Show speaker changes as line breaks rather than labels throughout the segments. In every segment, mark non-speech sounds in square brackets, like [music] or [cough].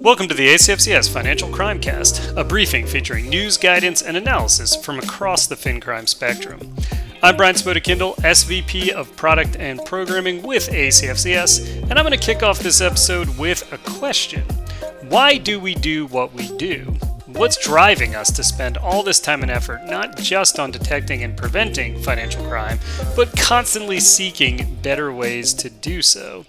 Welcome to the ACFCS Financial Crime Cast, a briefing featuring news, guidance, and analysis from across the fin crime spectrum. I'm Brian Spoda-Kindle, SVP of Product and Programming with ACFCS, and I'm going to kick off this episode with a question. Why do we do what we do? What's driving us to spend all this time and effort not just on detecting and preventing financial crime, but constantly seeking better ways to do so?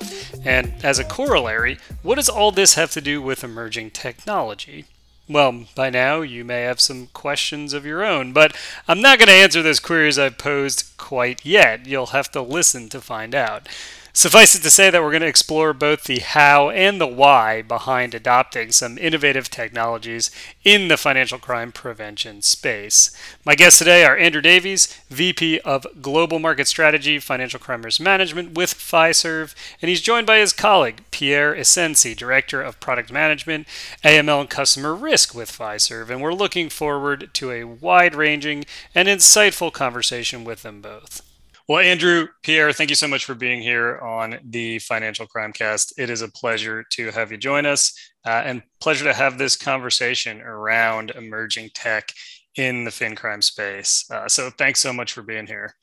And as a corollary, what does all this have to do with emerging technology? Well, by now you may have some questions of your own, but I'm not going to answer those queries I've posed quite yet. You'll have to listen to find out. Suffice it to say that we're going to explore both the how and the why behind adopting some innovative technologies in the financial crime prevention space. My guests today are Andrew Davies, VP of Global Market Strategy, Financial Crime Risk Management with Fiserv, and he's joined by his colleague, Pierre Isensee, Director of Product Management, AML and Customer Risk with Fiserv, and we're looking forward to a wide ranging and insightful conversation with them both. Well, Andrew, Pierre, thank you so much for being here on the Financial Crime Cast. It is a pleasure to have you join us uh, and pleasure to have this conversation around emerging tech in the fin crime space. Uh, so thanks so much for being here.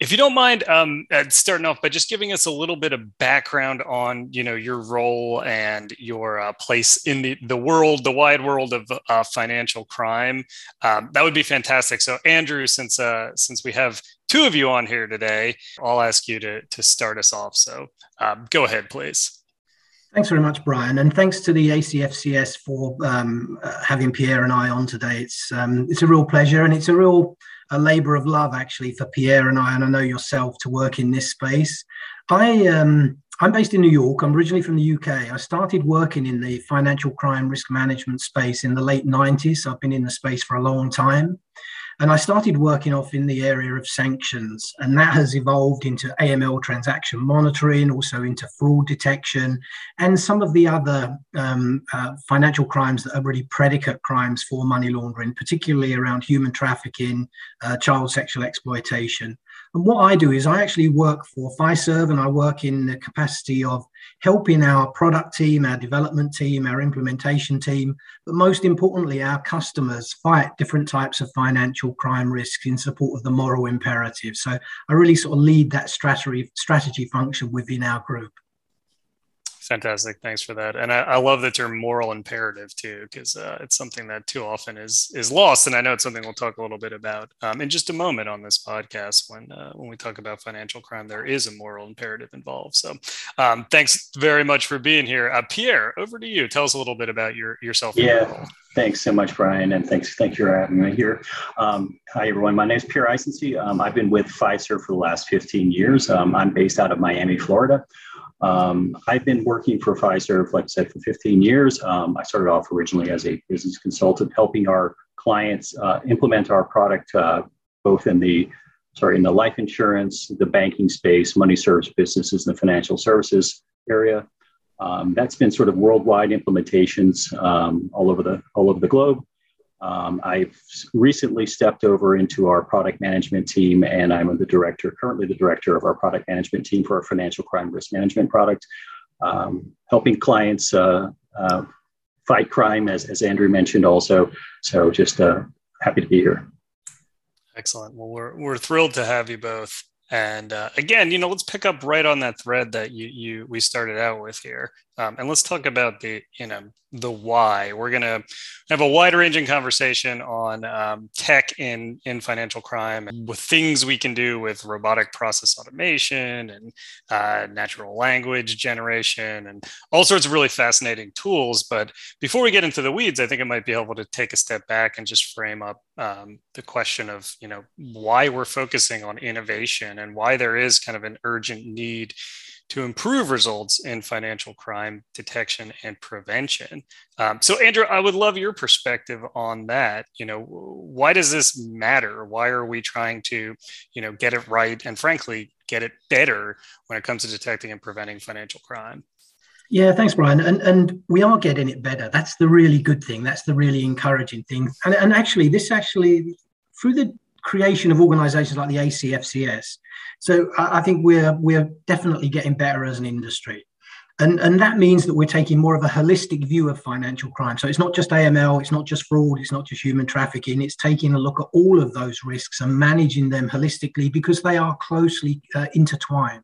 If you don't mind, um, starting off by just giving us a little bit of background on, you know, your role and your uh, place in the, the world, the wide world of uh, financial crime, um, that would be fantastic. So, Andrew, since uh, since we have two of you on here today, I'll ask you to to start us off. So, um, go ahead, please.
Thanks very much, Brian, and thanks to the ACFCS for um, uh, having Pierre and I on today. It's um, it's a real pleasure, and it's a real a labour of love actually for Pierre and I, and I know yourself to work in this space. I um, I'm based in New York. I'm originally from the UK. I started working in the financial crime risk management space in the late 90s. So I've been in the space for a long time. And I started working off in the area of sanctions, and that has evolved into AML transaction monitoring, also into fraud detection, and some of the other um, uh, financial crimes that are really predicate crimes for money laundering, particularly around human trafficking, uh, child sexual exploitation. And what I do is I actually work for Fiserv and I work in the capacity of helping our product team, our development team, our implementation team, but most importantly, our customers fight different types of financial crime risks in support of the moral imperative. So I really sort of lead that strategy, strategy function within our group.
Fantastic. Thanks for that. And I, I love the term moral imperative too, because uh, it's something that too often is is lost. And I know it's something we'll talk a little bit about um, in just a moment on this podcast when uh, when we talk about financial crime. There is a moral imperative involved. So um, thanks very much for being here, uh, Pierre. Over to you. Tell us a little bit about your yourself.
Yeah. Thanks so much, Brian, and thanks thank you for having me here. Um, hi, everyone. My name is Pierre Isensee. Um, I've been with Fiserv for the last 15 years. Um, I'm based out of Miami, Florida. Um, I've been working for Fiserv, like I said, for 15 years. Um, I started off originally as a business consultant, helping our clients uh, implement our product uh, both in the sorry in the life insurance, the banking space, money service businesses, and the financial services area. Um, that's been sort of worldwide implementations um, all over the all over the globe. Um, I've recently stepped over into our product management team, and I'm the director, currently the director of our product management team for our financial crime risk management product, um, helping clients uh, uh, fight crime, as, as Andrew mentioned also. So just uh, happy to be here.
Excellent. Well, we're, we're thrilled to have you both. And uh, again, you know, let's pick up right on that thread that you you we started out with here, um, and let's talk about the you know the why. We're gonna have a wide ranging conversation on um, tech in in financial crime with things we can do with robotic process automation and uh, natural language generation and all sorts of really fascinating tools. But before we get into the weeds, I think it might be helpful to take a step back and just frame up um, the question of you know why we're focusing on innovation and why there is kind of an urgent need to improve results in financial crime detection and prevention. Um, so, Andrew, I would love your perspective on that. You know, why does this matter? Why are we trying to, you know, get it right and, frankly, get it better when it comes to detecting and preventing financial crime?
Yeah, thanks, Brian. And and we are getting it better. That's the really good thing. That's the really encouraging thing. And and actually, this actually through the creation of organisations like the ACFCS. So I, I think we're we're definitely getting better as an industry. And, and that means that we're taking more of a holistic view of financial crime. So it's not just AML, it's not just fraud, it's not just human trafficking. It's taking a look at all of those risks and managing them holistically because they are closely uh, intertwined.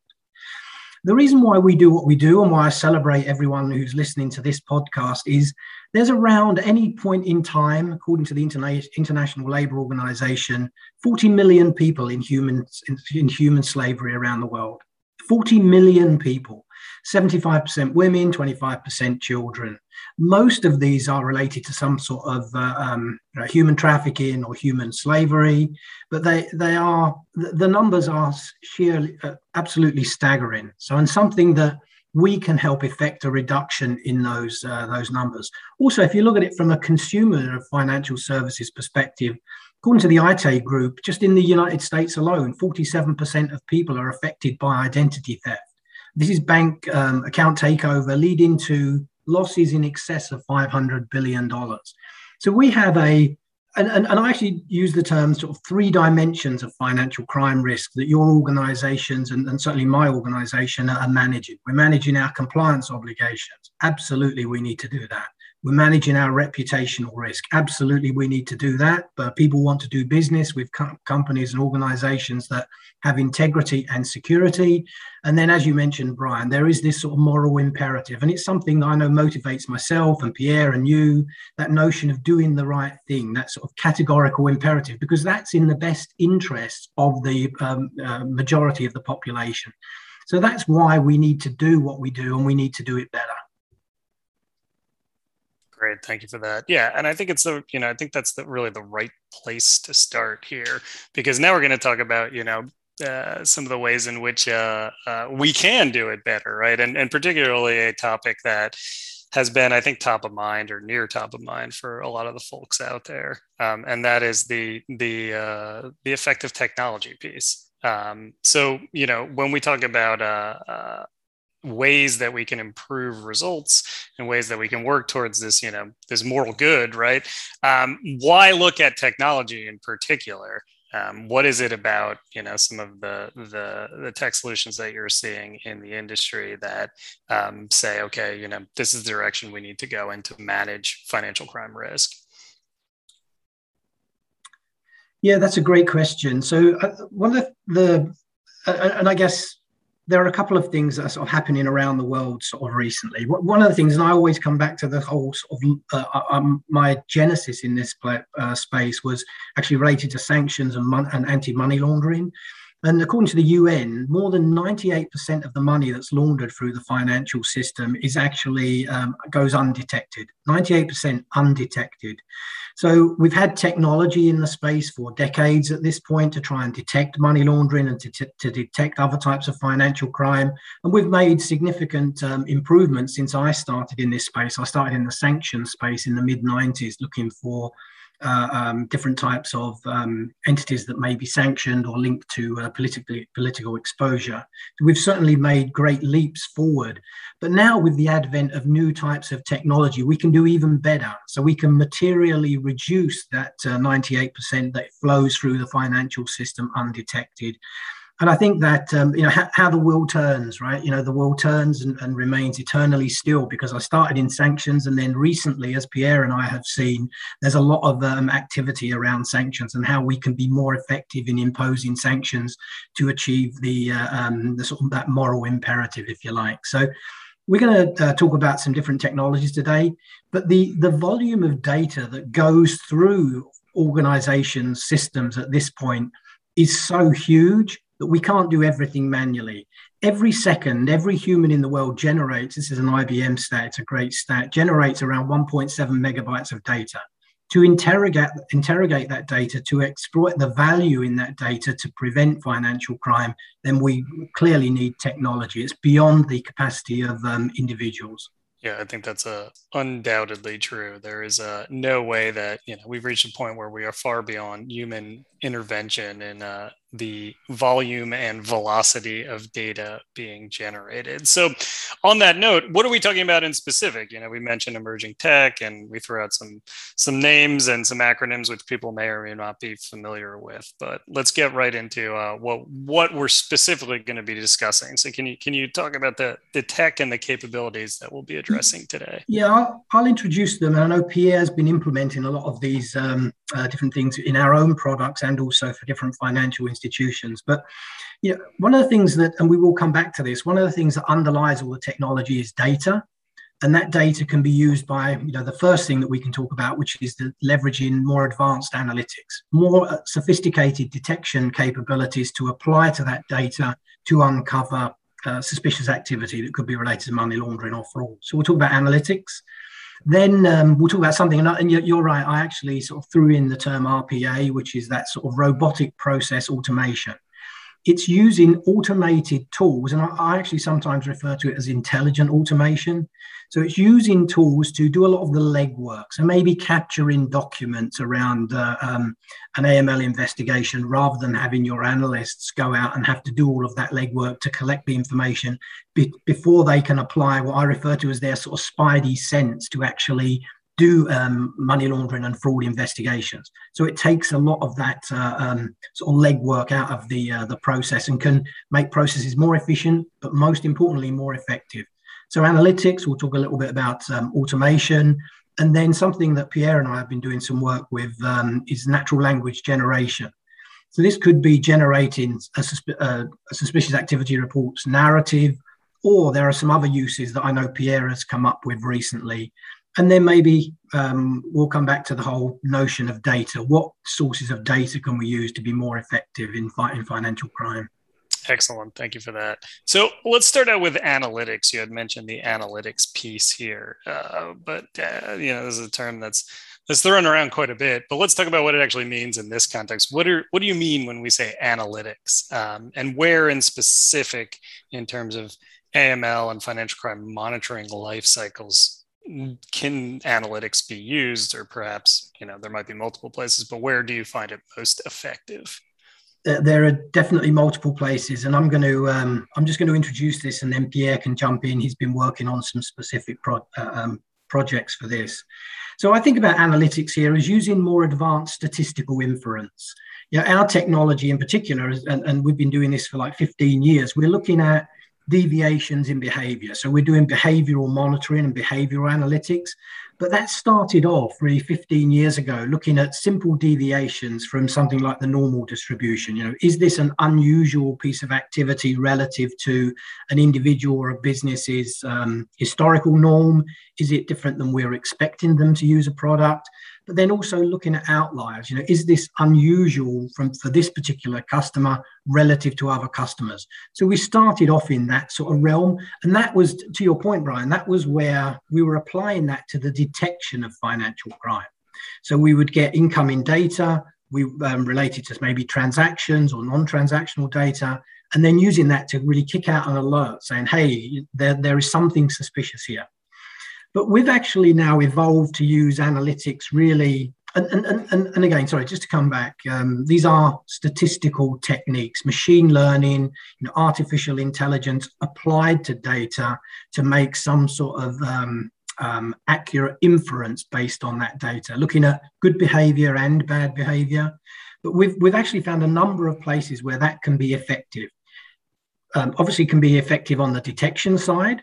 The reason why we do what we do and why I celebrate everyone who's listening to this podcast is there's around any point in time, according to the Interna- International Labour Organization, 40 million people in human, in, in human slavery around the world. 40 million people. 75% women, 25% children. Most of these are related to some sort of uh, um, human trafficking or human slavery, but they, they are, the numbers are sheer, uh, absolutely staggering. So, and something that we can help effect a reduction in those uh, those numbers. Also, if you look at it from a consumer of financial services perspective, according to the Aite group, just in the United States alone, 47% of people are affected by identity theft. This is bank um, account takeover leading to losses in excess of $500 billion. So we have a, and, and, and I actually use the term sort of three dimensions of financial crime risk that your organizations and, and certainly my organization are managing. We're managing our compliance obligations. Absolutely, we need to do that. We're managing our reputational risk. Absolutely, we need to do that. But people want to do business with co- companies and organizations that have integrity and security. And then, as you mentioned, Brian, there is this sort of moral imperative. And it's something that I know motivates myself and Pierre and you that notion of doing the right thing, that sort of categorical imperative, because that's in the best interest of the um, uh, majority of the population. So that's why we need to do what we do and we need to do it better.
Great, thank you for that. Yeah, and I think it's the you know I think that's the really the right place to start here because now we're going to talk about you know uh, some of the ways in which uh, uh, we can do it better, right? And and particularly a topic that has been, I think, top of mind or near top of mind for a lot of the folks out there, um, and that is the the uh, the effective technology piece. Um, so you know when we talk about uh, uh, ways that we can improve results and ways that we can work towards this you know this moral good right? Um, why look at technology in particular? Um, what is it about you know some of the, the the tech solutions that you're seeing in the industry that um, say okay you know this is the direction we need to go in to manage financial crime risk?
Yeah that's a great question. So uh, one of the, the uh, and i guess there are a couple of things that are sort of happening around the world sort of recently. One of the things, and I always come back to the whole sort of uh, uh um, my genesis in this uh, space was actually related to sanctions and, mon- and anti-money laundering. And according to the UN, more than 98% of the money that's laundered through the financial system is actually um, goes undetected. 98% undetected. So we've had technology in the space for decades at this point to try and detect money laundering and to, t- to detect other types of financial crime. And we've made significant um, improvements since I started in this space. I started in the sanctions space in the mid 90s looking for uh, um, different types of um, entities that may be sanctioned or linked to uh, politically, political exposure. We've certainly made great leaps forward. But now, with the advent of new types of technology, we can do even better. So we can materially reduce that uh, 98% that flows through the financial system undetected and I think that um, you know how, how, the world turns, right? You know, the world turns and, and, remains eternally still because I started in sanctions, and then recently, as Pierre and I have seen, there's a lot of um, activity around sanctions and how we can be more effective in imposing sanctions to achieve the uh, um, the sort of that moral imperative, if you like. So. We're going to uh, talk about some different technologies today, but the, the volume of data that goes through organizations' systems at this point is so huge that we can't do everything manually. Every second, every human in the world generates, this is an IBM stat, it's a great stat, generates around 1.7 megabytes of data. To interrogate, interrogate that data, to exploit the value in that data to prevent financial crime, then we clearly need technology. It's beyond the capacity of um, individuals.
Yeah, I think that's uh, undoubtedly true. There is uh, no way that you know we've reached a point where we are far beyond human intervention in uh, the volume and velocity of data being generated. So, on that note, what are we talking about in specific? You know, we mentioned emerging tech, and we threw out some some names and some acronyms which people may or may not be familiar with. But let's get right into uh, what what we're specifically going to be discussing. So, can you can you talk about the the tech and the capabilities that we'll be addressing today?
Yeah, I'll, I'll introduce them. I know Pierre has been implementing a lot of these um, uh, different things in our own products and also for different financial institutions. But you know, one of the things that, and we will come back to this, one of the things that underlies all the technology is data. And that data can be used by, you know, the first thing that we can talk about, which is the leveraging more advanced analytics, more uh, sophisticated detection capabilities to apply to that data to uncover uh, suspicious activity that could be related to money laundering or fraud. So we'll talk about analytics. Then um, we'll talk about something, and you're right, I actually sort of threw in the term RPA, which is that sort of robotic process automation. It's using automated tools, and I actually sometimes refer to it as intelligent automation. So it's using tools to do a lot of the legwork. So maybe capturing documents around uh, um, an AML investigation rather than having your analysts go out and have to do all of that legwork to collect the information be- before they can apply what I refer to as their sort of spidey sense to actually do um, money laundering and fraud investigations. So it takes a lot of that uh, um, sort of legwork out of the uh, the process and can make processes more efficient, but most importantly, more effective. So analytics, we'll talk a little bit about um, automation. And then something that Pierre and I have been doing some work with um, is natural language generation. So this could be generating a, susp- uh, a, suspicious activity reports narrative, or there are some other uses that I know Pierre has come up with recently. And then maybe um, we'll come back to the whole notion of data. What sources of data can we use to be more effective in fighting financial crime?
Excellent. Thank you for that. So let's start out with analytics. You had mentioned the analytics piece here, uh, but uh, you know this is a term that's that's thrown around quite a bit. But let's talk about what it actually means in this context. What are what do you mean when we say analytics, um, and where in specific in terms of AML and financial crime monitoring life cycles can analytics be used, or perhaps you know there might be multiple places, but where do you find it most effective?
there are definitely multiple places, and I'm going to um, I'm just going to introduce this, and then Pierre can jump in. He's been working on some specific pro- uh, um, projects for this. So I think about analytics here as using more advanced statistical inference. Know, our technology in particular, and, and we've been doing this for like 15 years. We're looking at deviations in behavior. So we're doing behavioral monitoring and behavioral analytics. But that started off really 15 years ago, looking at simple deviations from something like the normal distribution. You know, is this an unusual piece of activity relative to an individual or a business's um, historical norm? Is it different than we're expecting them to use a product? But then also looking at outliers. You know, is this unusual from for this particular customer relative to other customers? So we started off in that sort of realm, and that was to your point, Brian. That was where we were applying that to the detection of financial crime. So we would get incoming data, we um, related to maybe transactions or non-transactional data, and then using that to really kick out an alert saying, "Hey, there, there is something suspicious here." But we've actually now evolved to use analytics really. And, and, and, and again, sorry, just to come back, um, these are statistical techniques, machine learning, you know, artificial intelligence applied to data to make some sort of um, um, accurate inference based on that data, looking at good behavior and bad behavior. But we've, we've actually found a number of places where that can be effective. Um, obviously, can be effective on the detection side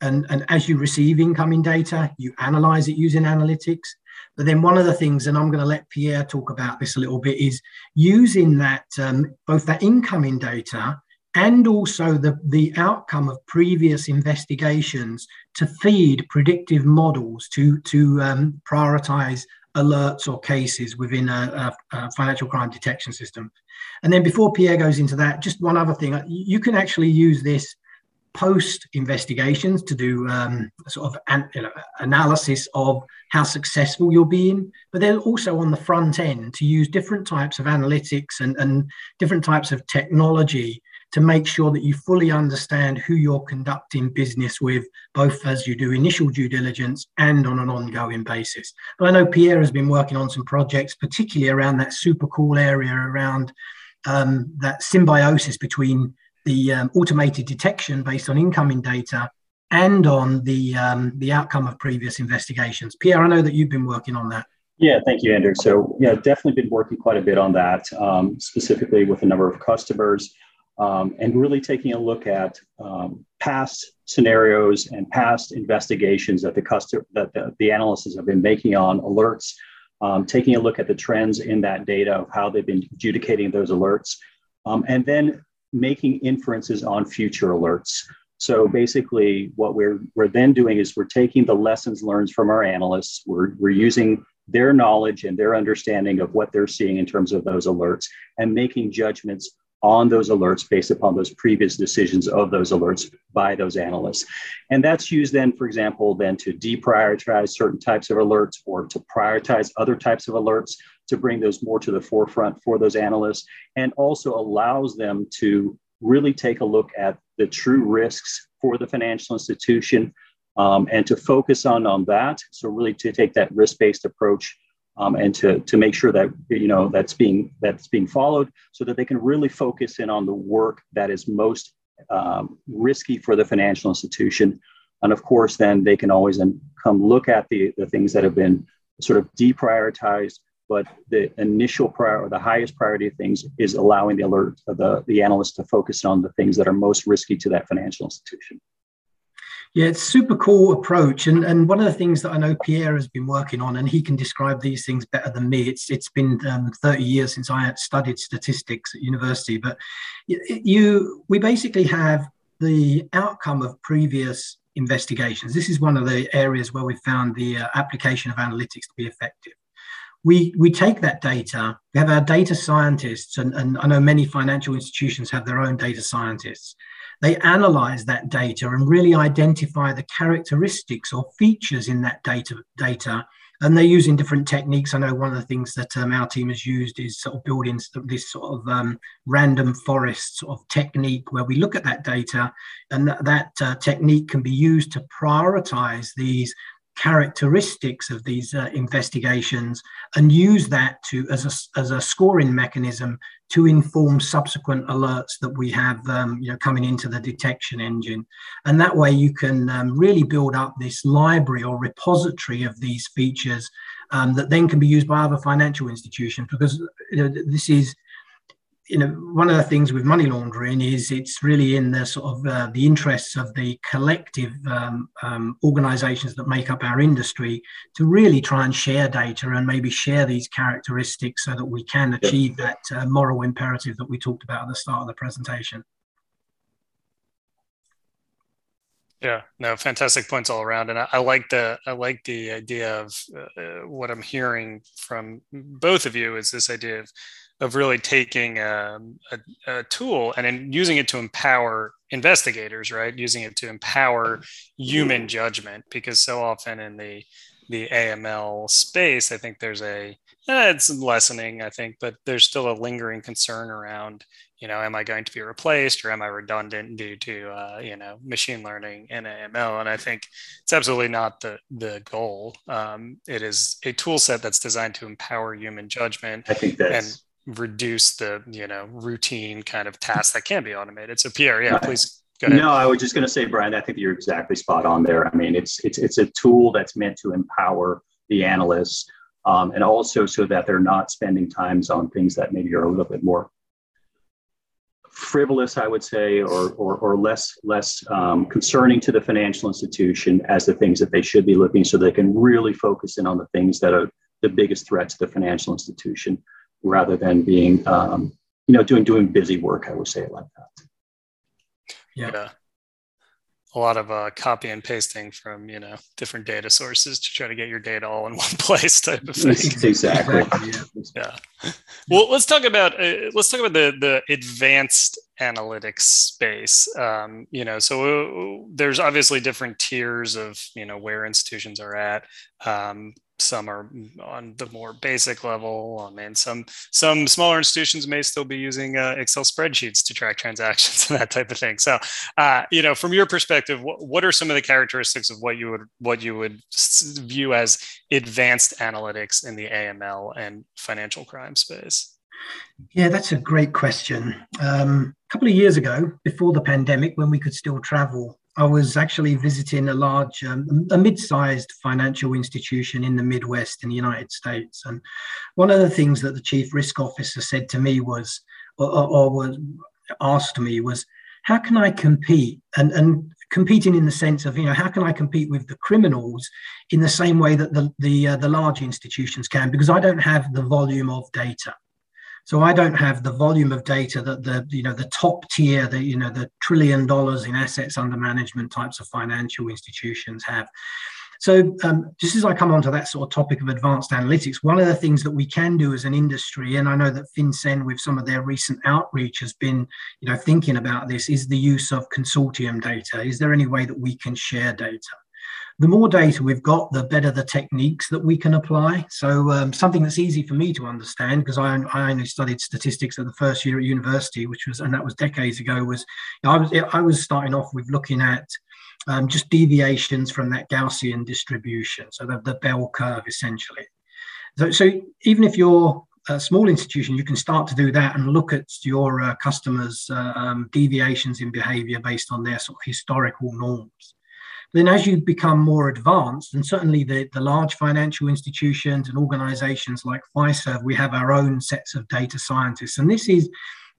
and, and as you receive incoming data, you analyze it using analytics. But then one of the things, and I'm going to let Pierre talk about this a little bit, is using that um, both that incoming data and also the, the outcome of previous investigations to feed predictive models to, to um, prioritize alerts or cases within a, a, a, financial crime detection system. And then before Pierre goes into that, just one other thing, you can actually use this post investigations to do um, sort of an, you know, analysis of how successful you're being, but then also on the front end to use different types of analytics and, and different types of technology to make sure that you fully understand who you're conducting business with, both as you do initial due diligence and on an ongoing basis. But I know Pierre has been working on some projects, particularly around that super cool area around um, that symbiosis between the um, automated detection based on incoming data and on the um, the outcome of previous investigations. Pierre, I know that you've been working on that.
Yeah, thank you, Andrew. So yeah, definitely been working quite a bit on that, um, specifically with a number of customers, um, and really taking a look at um, past scenarios and past investigations that the customer that the, the analysts have been making on alerts, um, taking a look at the trends in that data of how they've been adjudicating those alerts, um, and then making inferences on future alerts. So basically, what we're, we're then doing is we're taking the lessons learned from our analysts, we're, we're using their knowledge and their understanding of what they're seeing in terms of those alerts and making judgments on those alerts based upon those previous decisions of those alerts by those analysts. And that's used then, for example, then to deprioritize certain types of alerts or to prioritize other types of alerts to bring those more to the forefront for those analysts and also allows them to really take a look at the true risks for the financial institution um, and to focus on, on that. So really to take that risk-based approach um, and to, to make sure that you know that's being that's being followed so that they can really focus in on the work that is most um, risky for the financial institution. And of course, then they can always then come look at the, the things that have been sort of deprioritized but the initial prior or the highest priority of things is allowing the alert the, the analyst to focus on the things that are most risky to that financial institution.
Yeah it's super cool approach. And and one of the things that i know pierre has been working on and he can describe these things better than me. It's it's been um, 30 years since i had studied statistics at university but you we basically have the outcome of previous investigations. This is one of the areas where we found the uh, application of analytics to be effective we we take that data we have our data scientists and, and i know many financial institutions have their own data scientists they analyze that data and really identify the characteristics or features in that data data and they're using different techniques. I know one of the things that um, our team has used is sort of building this sort of um, random forest sort of technique where we look at that data, and that, that uh, technique can be used to prioritize these characteristics of these uh, investigations and use that to as a, as a scoring mechanism to inform subsequent alerts that we have um, you know coming into the detection engine. And that way you can um, really build up this library or repository of these features um, that then can be used by other financial institutions because you know, this is you know, one of the things with money laundering is it's really in the sort of uh, the interests of the collective um, um, organizations that make up our industry to really try and share data and maybe share these characteristics so that we can achieve that uh, moral imperative that we talked about at the start of the presentation.
Yeah, no, fantastic points all around, and I, I like the I like the idea of uh, uh what I'm hearing from both of you is this idea of of really taking um, a, a, tool and then using it to empower investigators, right? Using it to empower human judgment, because so often in the the AML space, I think there's a eh, it's lessening, I think, but there's still a lingering concern around, you know, am I going to be replaced or am I redundant due to, uh, you know, machine learning and AML? And I think it's absolutely not the the goal. Um, it is a tool set that's designed to empower human judgment.
I think that's
reduce the you know routine kind of tasks that can be automated. So Pierre, yeah, please go
ahead. No, I was just going to say, Brian, I think you're exactly spot on there. I mean, it's it's it's a tool that's meant to empower the analysts, um, and also so that they're not spending times on things that maybe are a little bit more frivolous, I would say, or or, or less less um, concerning to the financial institution as the things that they should be looking, so they can really focus in on the things that are the biggest threat to the financial institution rather than being, um, you know, doing doing busy work. I would say it like that.
Yeah. yeah. A lot of uh, copy and pasting from you know different data sources to try to get your data all in [laughs] one place, type of thing.
Exactly.
yeah. Well, let's talk about uh, let's talk about the the advanced analytics space. Um, you know, so uh, there's obviously different tiers of you know where institutions are at. Um, some are on the more basic level. I mean, some some smaller institutions may still be using uh, Excel spreadsheets to track transactions [laughs] and that type of thing. So, uh, you know, from your perspective, what, what are some of the characteristics of what you would what you would view as advanced analytics in the AML and financial crime space?
Yeah, that's a great question. Um, a couple of years ago, before the pandemic, when we could still travel, I was actually visiting a large, um, a mid-sized financial institution in the Midwest in the United States, and one of the things that the chief risk officer said to me was, or, or was asked me, was, "How can I compete?" And and competing in the sense of, you know, how can I compete with the criminals in the same way that the the uh, the large institutions can? Because I don't have the volume of data. So I don't have the volume of data that the you know the top tier, the you know the trillion dollars in assets under management types of financial institutions have. So um, just as I come on to that sort of topic of advanced analytics, one of the things that we can do as an industry, and I know that FinCEN with some of their recent outreach has been, you know, thinking about this, is the use of consortium data. Is there any way that we can share data? The more data we've got, the better the techniques that we can apply. So um, something that's easy for me to understand because I, I only studied statistics at the first year at university, which was and that was decades ago. Was I was I was starting off with looking at um, just deviations from that Gaussian distribution, so the, the bell curve essentially. So, so even if you're a small institution, you can start to do that and look at your uh, customers' uh, um, deviations in behavior based on their sort of historical norms. Then, as you become more advanced, and certainly the, the large financial institutions and organizations like Fiserv, we have our own sets of data scientists. And this is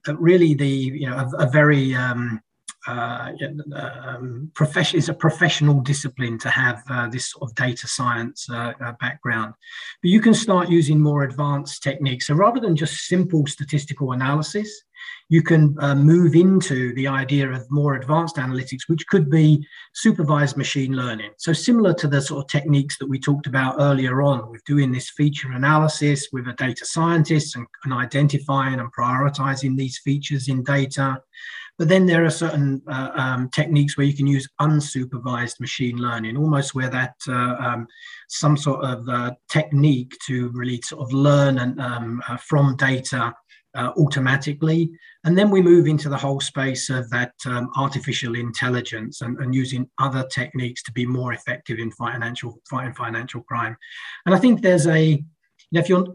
uh, really the, you know, a, a very um, uh, um, profession is a professional discipline to have uh, this sort of data science uh, uh, background. But you can start using more advanced techniques. So rather than just simple statistical analysis, you can uh, move into the idea of more advanced analytics, which could be supervised machine learning. So, similar to the sort of techniques that we talked about earlier on with doing this feature analysis with a data scientist and, and identifying and prioritizing these features in data. But then there are certain uh, um, techniques where you can use unsupervised machine learning, almost where that uh, um, some sort of uh, technique to really sort of learn and um, uh, from data uh, automatically. And then we move into the whole space of that um, artificial intelligence and, and, using other techniques to be more effective in financial fighting financial crime. And I think there's a, you know, if you're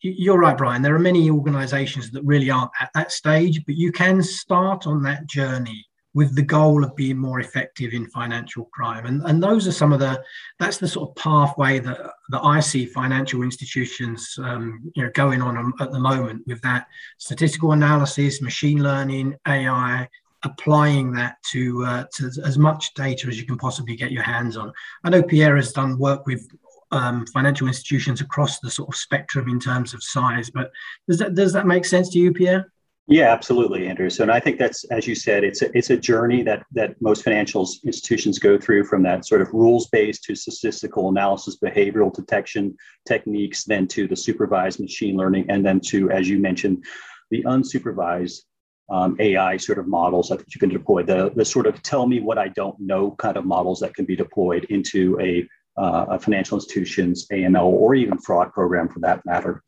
you're right, Brian. There are many organizations that really aren't at that stage, but you can start on that journey with the goal of being more effective in financial crime. And, and those are some of the, that's the sort of pathway that, that I see financial institutions um, you know, going on at the moment with that statistical analysis, machine learning, AI, applying that to, uh, to as much data as you can possibly get your hands on. I know Pierre has done work with um, financial institutions across the sort of spectrum in terms of size, but does that, does that make sense to you, Pierre?
Yeah, absolutely, Andrew. So, and I think that's, as you said, it's a, it's a journey that that most financial institutions go through from that sort of rules based to statistical analysis, behavioral detection techniques, then to the supervised machine learning, and then to, as you mentioned, the unsupervised um, AI sort of models that you can deploy. The the sort of tell me what I don't know kind of models that can be deployed into a a financial institution's AML or even fraud program for that matter.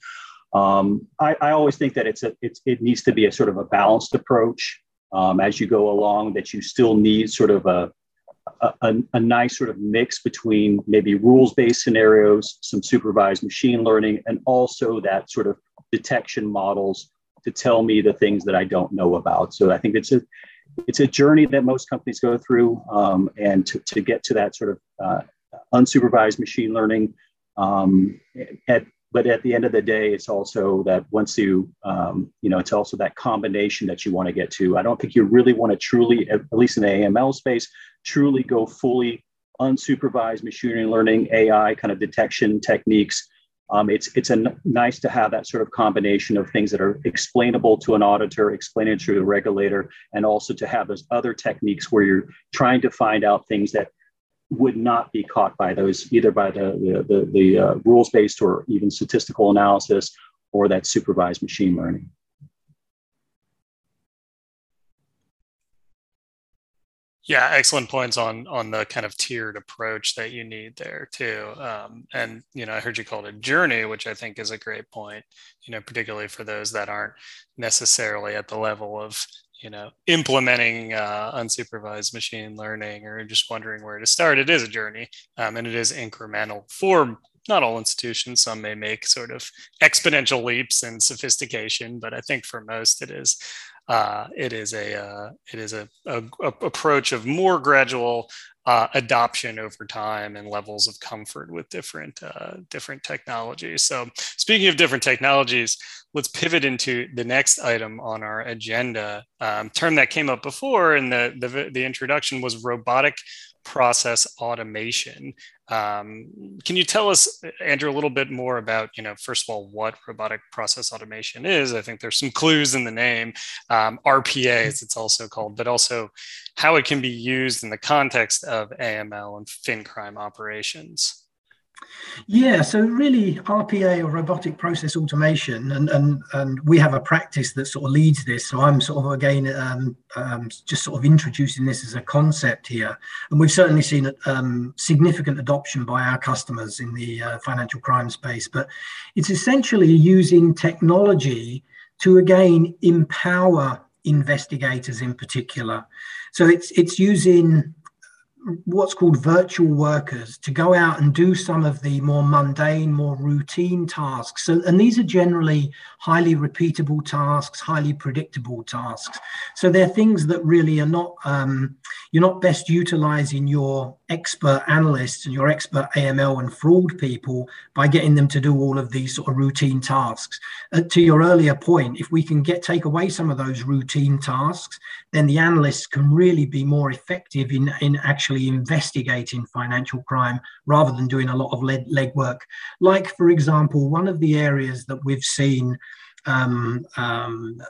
Um, I, I, always think that it's a it's, it needs to be a sort of a balanced approach um, as you go along. That you still need sort of a a, a nice sort of mix between maybe rules based scenarios, some supervised machine learning, and also that sort of detection models to tell me the things that I don't know about. So I think it's a it's a journey that most companies go through, um, and to, to get to that sort of uh, unsupervised machine learning um, at but at the end of the day, it's also that once you, um, you know, it's also that combination that you want to get to. I don't think you really want to truly, at least in the AML space, truly go fully unsupervised machine learning, AI kind of detection techniques. Um, it's it's a n- nice to have that sort of combination of things that are explainable to an auditor, explainable to a regulator, and also to have those other techniques where you're trying to find out things that would not be caught by those either by the the, the, the uh, rules based or even statistical analysis or that supervised machine learning.
Yeah, excellent points on on the kind of tiered approach that you need there too. Um, and you know, I heard you call it a journey, which I think is a great point. You know, particularly for those that aren't necessarily at the level of you know implementing uh, unsupervised machine learning or just wondering where to start. It is a journey um, and it is incremental for not all institutions. Some may make sort of exponential leaps in sophistication, but I think for most it is uh, it is a uh, it is a, a, a, approach of more gradual uh, adoption over time and levels of comfort with different uh, different technologies. So speaking of different technologies, let's pivot into the next item on our agenda. Um, term that came up before in the, the the introduction was robotic process automation. Um, can you tell us, Andrew, a little bit more about, you know, first of all, what robotic process automation is? I think there's some clues in the name, um, RPA as it's also called, but also how it can be used in the context of AML and fin crime operations.
Yeah, so really RPA or robotic process automation, and and and we have a practice that sort of leads this. So I'm sort of again um, um, just sort of introducing this as a concept here, and we've certainly seen um, significant adoption by our customers in the uh, financial crime space. But it's essentially using technology to again empower investigators in particular. So it's it's using what's called virtual workers to go out and do some of the more mundane, more routine tasks. So, and these are generally highly repeatable tasks, highly predictable tasks. So they're things that really are not, um, you're not best utilizing your expert analysts and your expert AML and fraud people by getting them to do all of these sort of routine tasks. Uh, to your earlier point, if we can get take away some of those routine tasks, then the analysts can really be more effective in, in actually investigating financial crime rather than doing a lot of leg, legwork. Like, for example, one of the areas that we've seen um, um,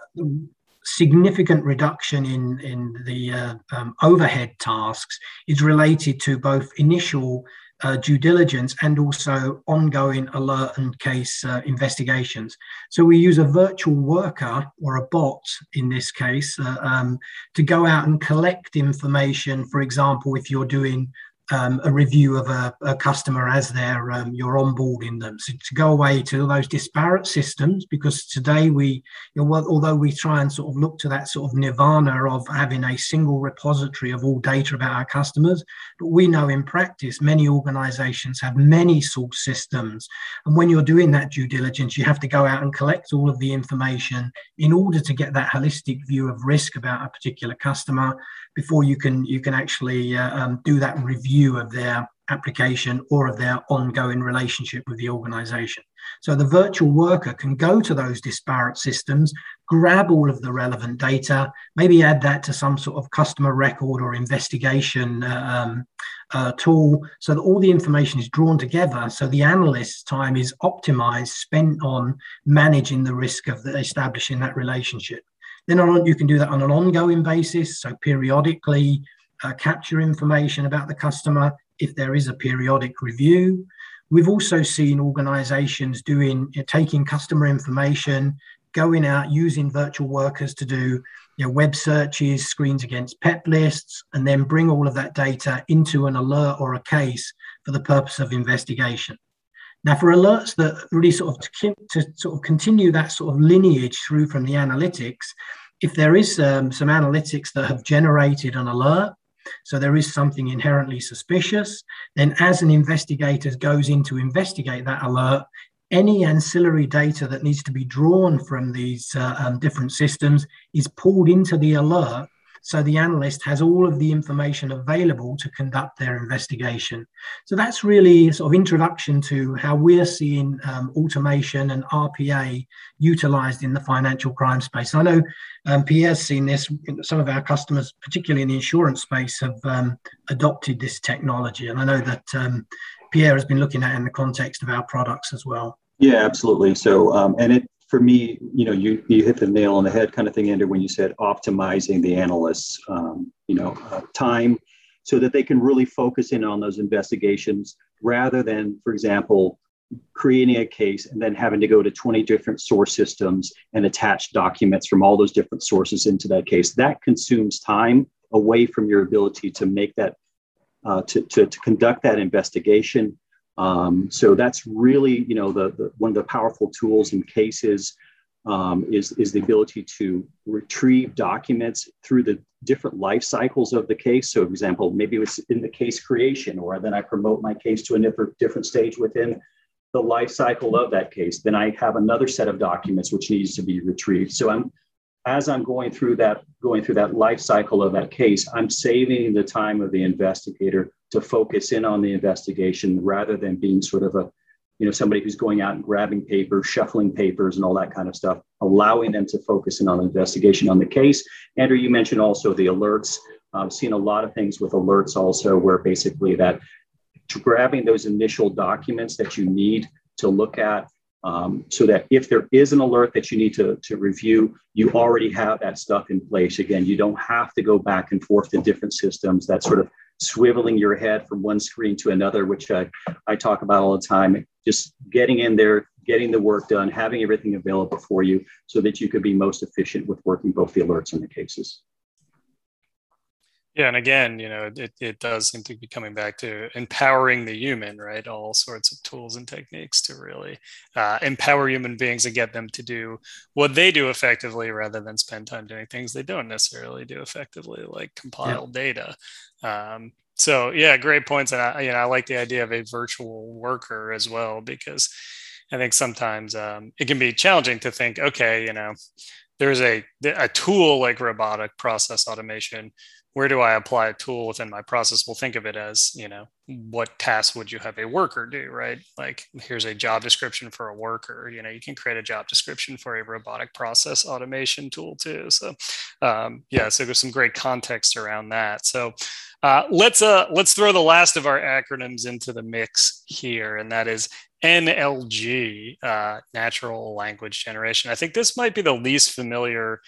significant reduction in, in the uh, um, overhead tasks is related to both initial uh, due diligence and also ongoing alert and case uh, investigations. So we use a virtual worker or a bot in this case uh, um, to go out and collect information. For example, if you're doing um, a review of a, a customer as they're um, you're onboarding them. So to go away to those disparate systems, because today we, you know, although we try and sort of look to that sort of nirvana of having a single repository of all data about our customers, but we know in practice many organisations have many source systems, and when you're doing that due diligence, you have to go out and collect all of the information in order to get that holistic view of risk about a particular customer before you can you can actually uh, um, do that review of their application or of their ongoing relationship with the organization. So the virtual worker can go to those disparate systems, grab all of the relevant data, maybe add that to some sort of customer record or investigation uh, um, uh, tool so that all the information is drawn together. So the analyst's time is optimized, spent on managing the risk of the, establishing that relationship. Then on, you can do that on an ongoing basis. So periodically uh, capture information about the customer if there is a periodic review. We've also seen organizations doing, taking customer information, going out using virtual workers to do you know, web searches, screens against PEP lists, and then bring all of that data into an alert or a case for the purpose of investigation. Now, for alerts that really sort of to, to, sort of continue that sort of lineage through from the analytics, if there is um, some analytics that have generated an alert, so there is something inherently suspicious, then as an investigator goes in to investigate that alert, any ancillary data that needs to be drawn from these uh, um, different systems is pulled into the alert so the analyst has all of the information available to conduct their investigation. So that's really sort of introduction to how we're seeing um, automation and RPA utilized in the financial crime space. I know um, Pierre's seen this. Some of our customers, particularly in the insurance space, have um, adopted this technology, and I know that um, Pierre has been looking at it in the context of our products as well.
Yeah, absolutely. So, um, and it for me, you know, you, you hit the nail on the head kind of thing, Andrew, when you said optimizing the analysts, um, you know, uh, time so that they can really focus in on those investigations rather than, for example, creating a case and then having to go to 20 different source systems and attach documents from all those different sources into that case. That consumes time away from your ability to make that, uh, to, to, to conduct that investigation um, so that's really, you know, the, the, one of the powerful tools in cases um, is, is the ability to retrieve documents through the different life cycles of the case. So, for example, maybe it's in the case creation, or then I promote my case to a different, different stage within the life cycle of that case, then I have another set of documents which needs to be retrieved. So I'm as I'm going through that going through that life cycle of that case, I'm saving the time of the investigator to focus in on the investigation rather than being sort of a you know somebody who's going out and grabbing papers, shuffling papers, and all that kind of stuff, allowing them to focus in on the investigation on the case. Andrew, you mentioned also the alerts. I've seen a lot of things with alerts also, where basically that grabbing those initial documents that you need to look at um, so that if there is an alert that you need to, to review, you already have that stuff in place. Again, you don't have to go back and forth to different systems. That sort of swiveling your head from one screen to another, which I, I talk about all the time. Just getting in there, getting the work done, having everything available for you so that you could be most efficient with working both the alerts and the cases.
Yeah, and again, you know, it, it does seem to be coming back to empowering the human, right? All sorts of tools and techniques to really uh, empower human beings and get them to do what they do effectively rather than spend time doing things they don't necessarily do effectively, like compile yeah. data. Um, so yeah, great points, and I, you know, I like the idea of a virtual worker as well because I think sometimes um, it can be challenging to think, okay, you know, there's a a tool like robotic process automation where do I apply a tool within my process? We'll think of it as, you know, what task would you have a worker do, right? Like here's a job description for a worker. You know, you can create a job description for a robotic process automation tool too. So, um, yeah, so there's some great context around that. So, uh, let's uh, let's throw the last of our acronyms into the mix here, and that is NLG, uh, natural language generation. I think this might be the least familiar,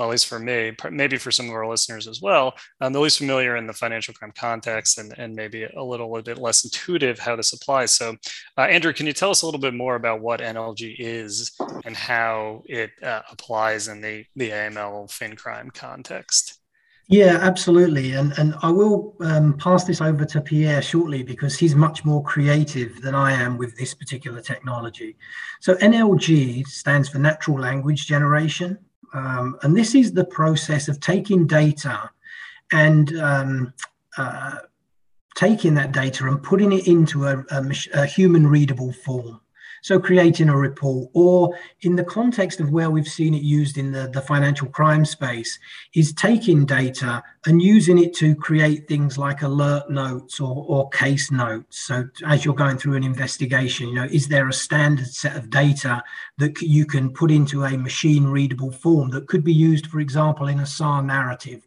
well, at least for me, maybe for some of our listeners as well, um, the least familiar in the financial crime context and, and maybe a little, a bit less intuitive how this applies. So, uh, Andrew, can you tell us a little bit more about what NLG is and how it uh, applies in the, the AML fin crime context?
Yeah, absolutely. And, and I will um, pass this over to Pierre shortly because he's much more creative than I am with this particular technology. So, NLG stands for Natural Language Generation. Um, and this is the process of taking data and um, uh, taking that data and putting it into a, a, a human readable form. So creating a report, or in the context of where we've seen it used in the, the financial crime space, is taking data and using it to create things like alert notes or, or case notes. So as you're going through an investigation, you know, is there a standard set of data that you can put into a machine readable form that could be used, for example, in a SAR narrative?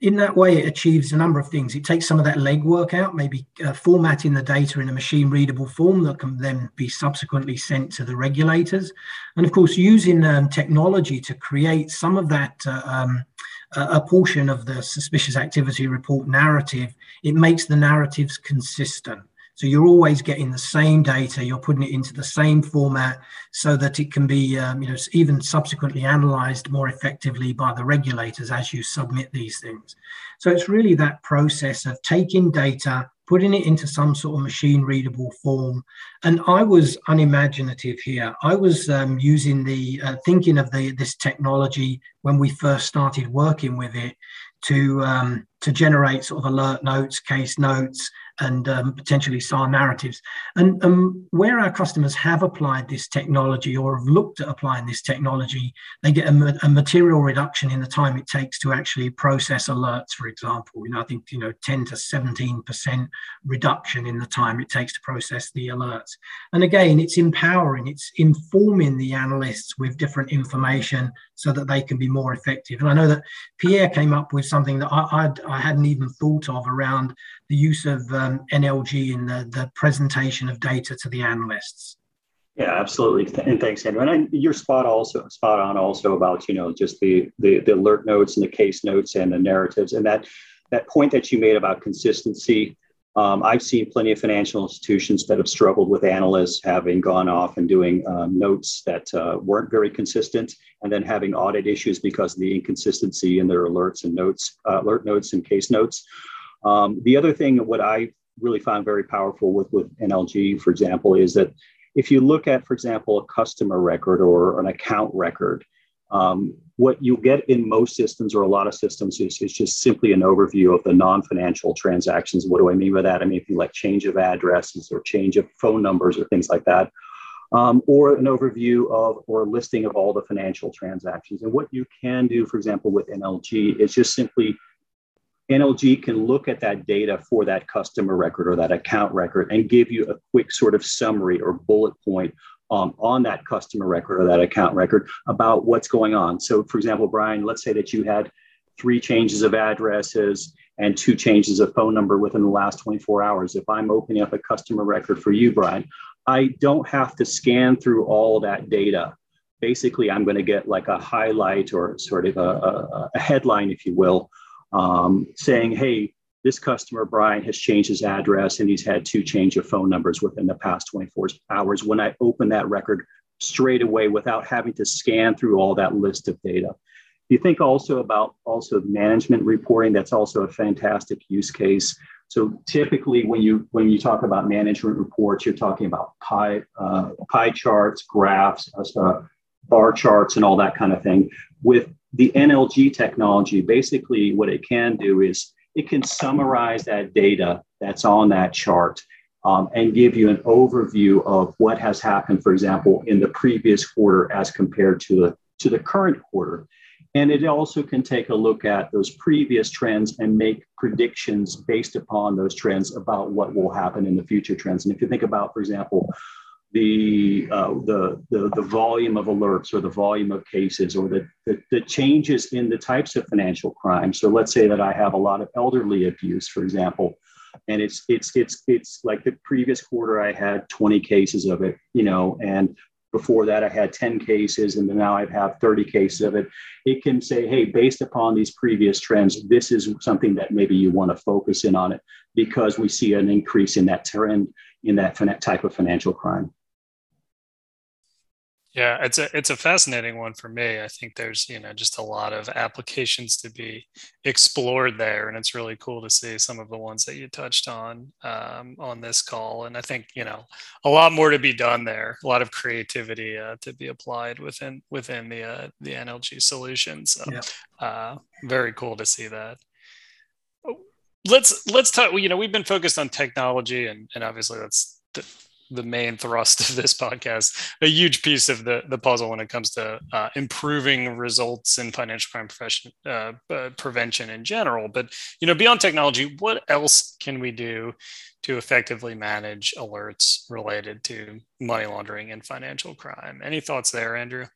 In that way, it achieves a number of things. It takes some of that legwork out, maybe uh, formatting the data in a machine readable form that can then be subsequently sent to the regulators. And of course, using um, technology to create some of that, uh, um, a portion of the suspicious activity report narrative, it makes the narratives consistent. So you're always getting the same data, you're putting it into the same format so that it can be, um, you know, even subsequently analyzed more effectively by the regulators as you submit these things. So it's really that process of taking data, putting it into some sort of machine readable form. And I was unimaginative here. I was um, using the uh, thinking of the this technology when we first started working with it to um, to generate sort of alert notes, case notes, and um, potentially SAR narratives. And um, where our customers have applied this technology or have looked at applying this technology, they get a, a, material reduction in the time it takes to actually process alerts, for example. You know, I think, you know, 10 to 17% reduction in the time it takes to process the alerts. And again, it's empowering, it's informing the analysts with different information so that they can be more effective. And I know that Pierre came up with something that I, I'd, I had not even thought of around the use of um, NLG in the, the presentation of data to the analysts.
Yeah, absolutely, and thanks, Andrew. And I, you're spot also spot on also about you know just the, the the alert notes and the case notes and the narratives and that that point that you made about consistency. Um, I've seen plenty of financial institutions that have struggled with analysts having gone off and doing um, notes that uh, weren't very consistent, and then having audit issues because of the inconsistency in their alerts and notes, uh, alert notes and case notes. Um, the other thing, what I really found very powerful with, with NLG, for example, is that if you look at, for example, a customer record or an account record, um, what you get in most systems or a lot of systems is, is just simply an overview of the non-financial transactions. What do I mean by that? I mean, if you like change of addresses or change of phone numbers or things like that. um, or an overview of or a listing of all the financial transactions. And what you can do, for example, with NLG is just simply NLG can look at that data for that customer record or that account record and give you a quick sort of summary or bullet point um, on that customer record or that account record about what's going on. So, for example, Brian, let's say that you had three changes of addresses and two changes of phone number within the last 24 hours. If I'm opening up a customer record for you, Brian, I don't have to scan through all that data. Basically, I'm going to get like a highlight or sort of a, a, a headline, if you will, um, saying, hey, this customer, Brian, has changed his address and he's had two change of phone numbers within the past 24 hours. When I open that record straight away without having to scan through all that list of data. You think also about also management reporting? That's also a fantastic use case. So typically when you when you talk about management reports you're talking about pie uh, pie charts graphs uh, bar charts and all that kind of thing. With the nlg technology basically what it can do is it can summarize that data that's on that chart um, and give you an overview of what has happened for example in the previous quarter as compared to the to the current quarter and it also can take a look at those previous trends and make predictions based upon those trends about what will happen in the future trends. And if you think about, for example, the, uh, the, the, the, volume of alerts or the volume of cases or the, the, the, changes in the types of financial crime. So let's say that I have a lot of elderly abuse, for example, and it's it's it's it's like the previous quarter I had 20 cases of it, you know, and before that, I had 10 cases, and now I have 30 cases of it. It can say, hey, based upon these previous trends, this is something that maybe you want to focus in on it because we see an increase in that trend in that type of financial crime.
Yeah, it's a it's a fascinating one for me. I think there's you know just a lot of applications to be explored there, and it's really cool to see some of the ones that you touched on um, on this call. And I think you know a lot more to be done there. A lot of creativity uh, to be applied within within the uh, the NLG solution. So yeah. uh, very cool to see that let's let's talk you know we've been focused on technology and and obviously that's the, the main thrust of this podcast, a huge piece of the, the puzzle when it comes to uh, improving results in financial crime profession, uh, uh, prevention in general. But you know, beyond technology, what else can we do to effectively manage alerts related to money laundering and financial crime? Any thoughts there, Andrew?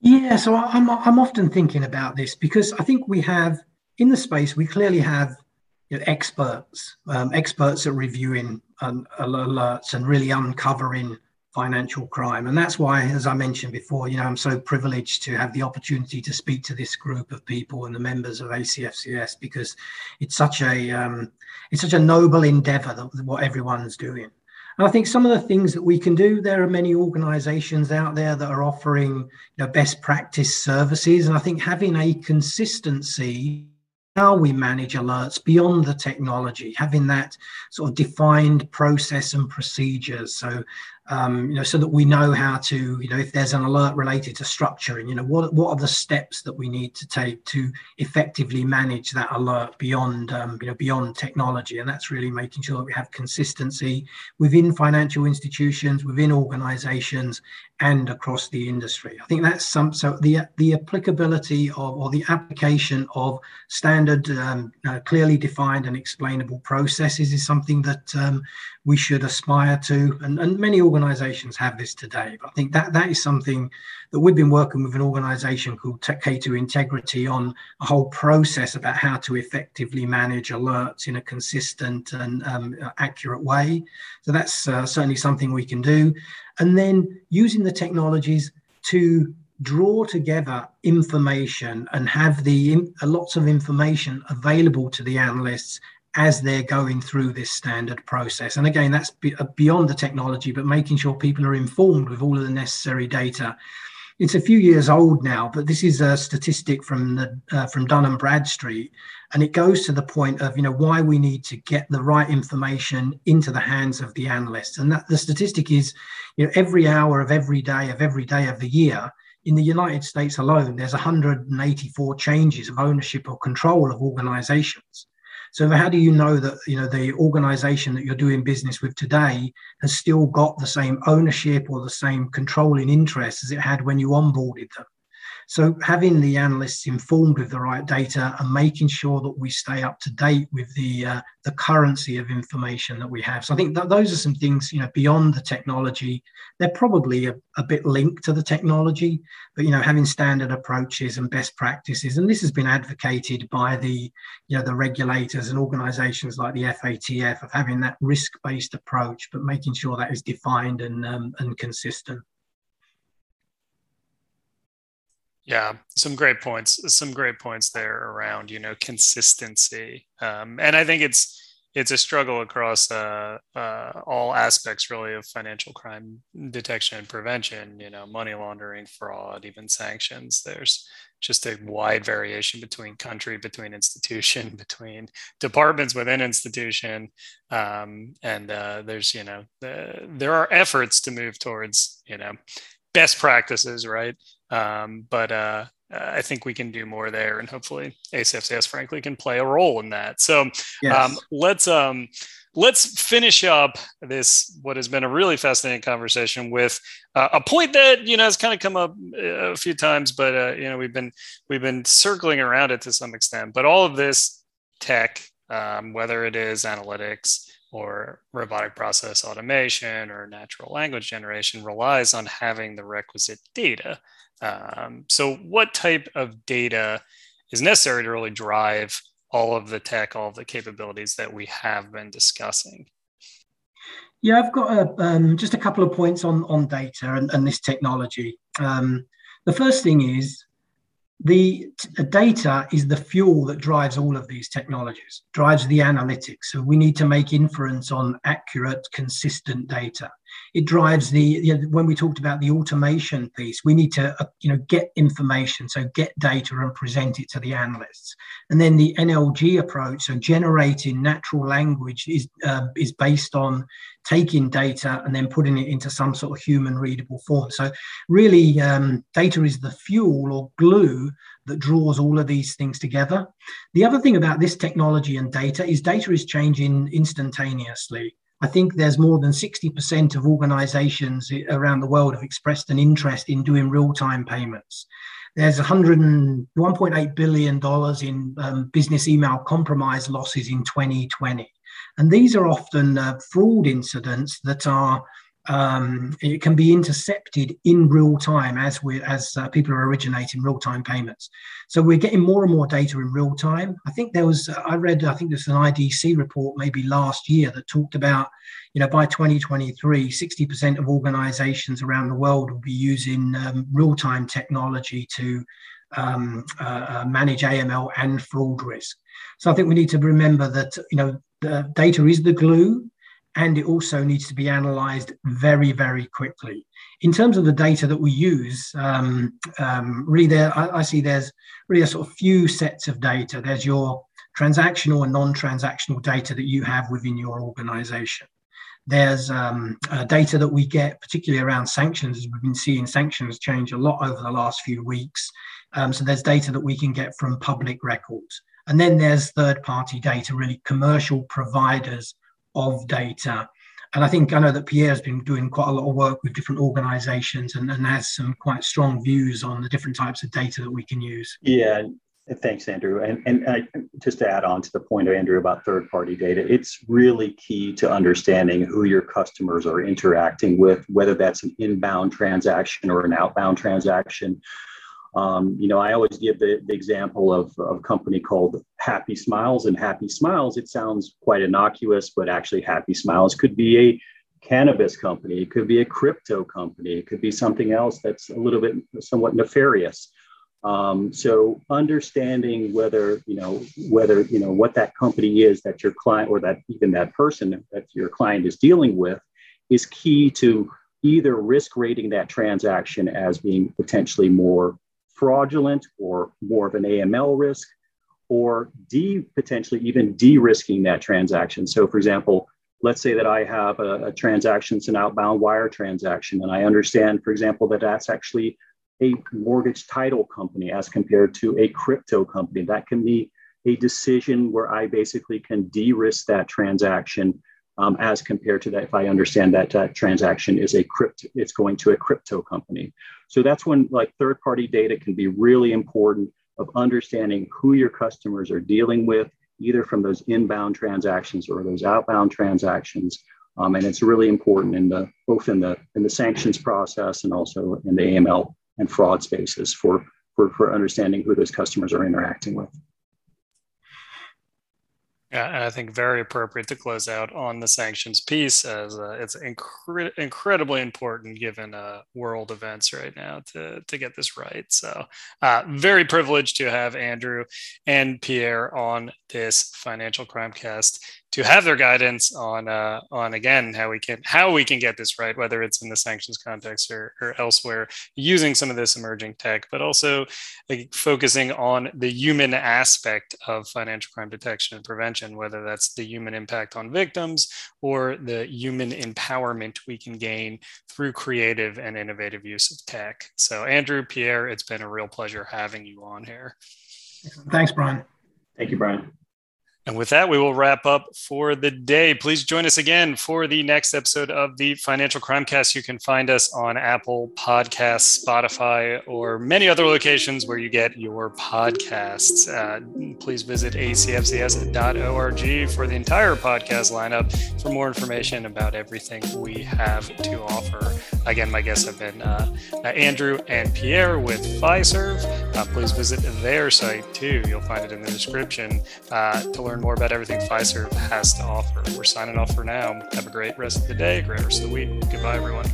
Yeah, so I'm I'm often thinking about this because I think we have in the space we clearly have you know, experts, um, experts at reviewing um, alerts and really uncovering financial crime. And that's why, as I mentioned before, you know, I'm so privileged to have the opportunity to speak to this group of people and the members of ACFCS because it's such a um, it's such a noble endeavor that what everyone's doing. And I think some of the things that we can do, there are many organizations out there that are offering you know, best practice services. And I think having a consistency how we manage alerts beyond the technology, having that sort of defined process and procedures. So um, you know, so that we know how to, you know, if there's an alert related to structuring, you know, what what are the steps that we need to take to effectively manage that alert beyond, um, you know, beyond technology, and that's really making sure that we have consistency within financial institutions, within organisations, and across the industry. I think that's some. So the the applicability of or the application of standard, um, uh, clearly defined and explainable processes is something that um, we should aspire to, and, and many organizations have this today. But I think that that is something that we've been working with an organization called K2 Integrity on a whole process about how to effectively manage alerts in a consistent and um, accurate way. So that's uh, certainly something we can do. And then using the technologies to draw together information and have the lots of information available to the analysts as they're going through this standard process. And again, that's uh, beyond the technology, but making sure people are informed with all of the necessary data. It's a few years old now, but this is a statistic from the uh, from Dun Bradstreet, and it goes to the point of you know why we need to get the right information into the hands of the analysts. And that the statistic is, you know, every hour of every day of every day of the year, in the United States alone, there's 184 changes of ownership or control of organizations. So how do you know that you know the organization that you're doing business with today has still got the same ownership or the same controlling interest as it had when you onboarded them? So having the analysts informed with the right data and making sure that we stay up to date with the uh, the currency of information that we have. So I think that those are some things you know beyond the technology. They're probably a, a bit linked to the technology, but you know having standard approaches and best practices, and this has been advocated by the you know the regulators and organisations like the FATF of having that risk based approach, but making sure that is defined and um, and consistent.
Yeah, some great points. Some great points there around you know consistency, um, and I think it's it's a struggle across uh, uh, all aspects really of financial crime detection and prevention. You know, money laundering, fraud, even sanctions. There's just a wide variation between country, between institution, [laughs] between departments within institution, um, and uh, there's you know the, there are efforts to move towards you know best practices, right? Um, but uh, I think we can do more there, and hopefully ACFCS, frankly, can play a role in that. So yes. um, let's um, let's finish up this what has been a really fascinating conversation with uh, a point that you know has kind of come up uh, a few times, but uh, you know we've been we've been circling around it to some extent. But all of this tech, um, whether it is analytics or robotic process automation or natural language generation relies on having the requisite data. Um, so, what type of data is necessary to really drive all of the tech, all of the capabilities that we have been discussing?
Yeah, I've got a, um, just a couple of points on, on data and, and this technology. Um, the first thing is the data is the fuel that drives all of these technologies, drives the analytics. So we need to make inference on accurate, consistent data. It drives the, you know, when we talked about the automation piece, we need to, uh, you know, get information, so get data and present it to the analysts. And then the NLG approach, so generating natural language is, uh, is based on taking data and then putting it into some sort of human readable form. So, really, um, data is the fuel or glue that draws all of these things together. The other thing about this technology and data is data is changing instantaneously. I think there's more than 60% of organizations around the world have expressed an interest in doing real time payments. There's $1.8 billion in um, business email compromise losses in 2020. And these are often uh, fraud incidents that are um, it can be intercepted in real time as we as uh, people are originating real time payments. So we're getting more and more data in real time. I think there was I read I think there's an IDC report maybe last year that talked about you know by 2023 60% of organizations around the world will be using um, real time technology to um, uh, uh manage AML and fraud risk. So I think we need to remember that you know the data is the glue and it also needs to be analyzed very, very quickly. In terms of the data that we use, um, um, really, there I, I, see there's really a sort of few sets of data. There's your transactional and non-transactional data that you have within your organization. There's um, uh, data that we get, particularly around sanctions, as we've been seeing sanctions change a lot over the last few weeks. Um, so there's data that we can get from public records. And then there's third party data, really commercial providers of data. And I think I know that Pierre has been doing quite a lot of work with different organizations and, and has some quite strong views on the different types of data that we can use.
Yeah, Thanks, Andrew. And, and I, just to add on to the point of Andrew about third party data, it's really key to understanding who your customers are interacting with, whether that's an inbound transaction or an outbound transaction. Um, you know, I always give the, the example of, of a company called Happy Smiles, and Happy Smiles, it sounds quite innocuous, but actually, Happy Smiles could be a cannabis company, it could be a crypto company, it could be something else that's a little bit somewhat nefarious. Um, so understanding whether you know whether you know what that company is that your client or that even that person that your client is dealing with is key to either risk rating that transaction as being potentially more fraudulent or more of an AML risk, or de potentially even de-risking that transaction. So, for example, let's say that I have a, a transaction, it's an outbound wire transaction, and I understand, for example, that that's actually a mortgage title company as compared to a crypto company. That can be a decision where I basically can de risk that transaction um, as compared to that if I understand that uh, transaction is a crypto, it's going to a crypto company. So that's when like third party data can be really important of understanding who your customers are dealing with, either from those inbound transactions or those outbound transactions. Um, and it's really important in the both in the in the sanctions process and also in the AML and fraud spaces for for, for understanding who those customers are interacting with.
Yeah, and I think very appropriate to close out on the sanctions piece as uh, it's incre- incredibly important given uh, world events right now to, to get this right. So, uh, very privileged to have Andrew and Pierre on this financial crime cast to have their guidance on uh, on again how we can how we can get this right, whether it's in the sanctions context or, or elsewhere, using some of this emerging tech, but also like, focusing on the human aspect of financial crime detection and prevention, whether that's the human impact on victims or the human empowerment we can gain through creative and innovative use of tech. So, Andrew, Pierre, it's been a real pleasure having you on here.
Thanks, Brian.
Thank you, Brian.
And with that, we will wrap up for the day. Please join us again for the next episode of the Financial Crime Cast. You can find us on Apple Podcasts, Spotify, or many other locations where you get your podcasts. Uh, please visit acfcs.org for the entire podcast lineup for more information about everything we have to offer. Again, my guests have been uh, Andrew and Pierre with Fiserv. Uh, please visit their site too. You'll find it in the description uh, to learn learn more about everything Fiserv has to offer. We're signing off for now. Have a great rest of the day, great rest of the week. Goodbye, everyone.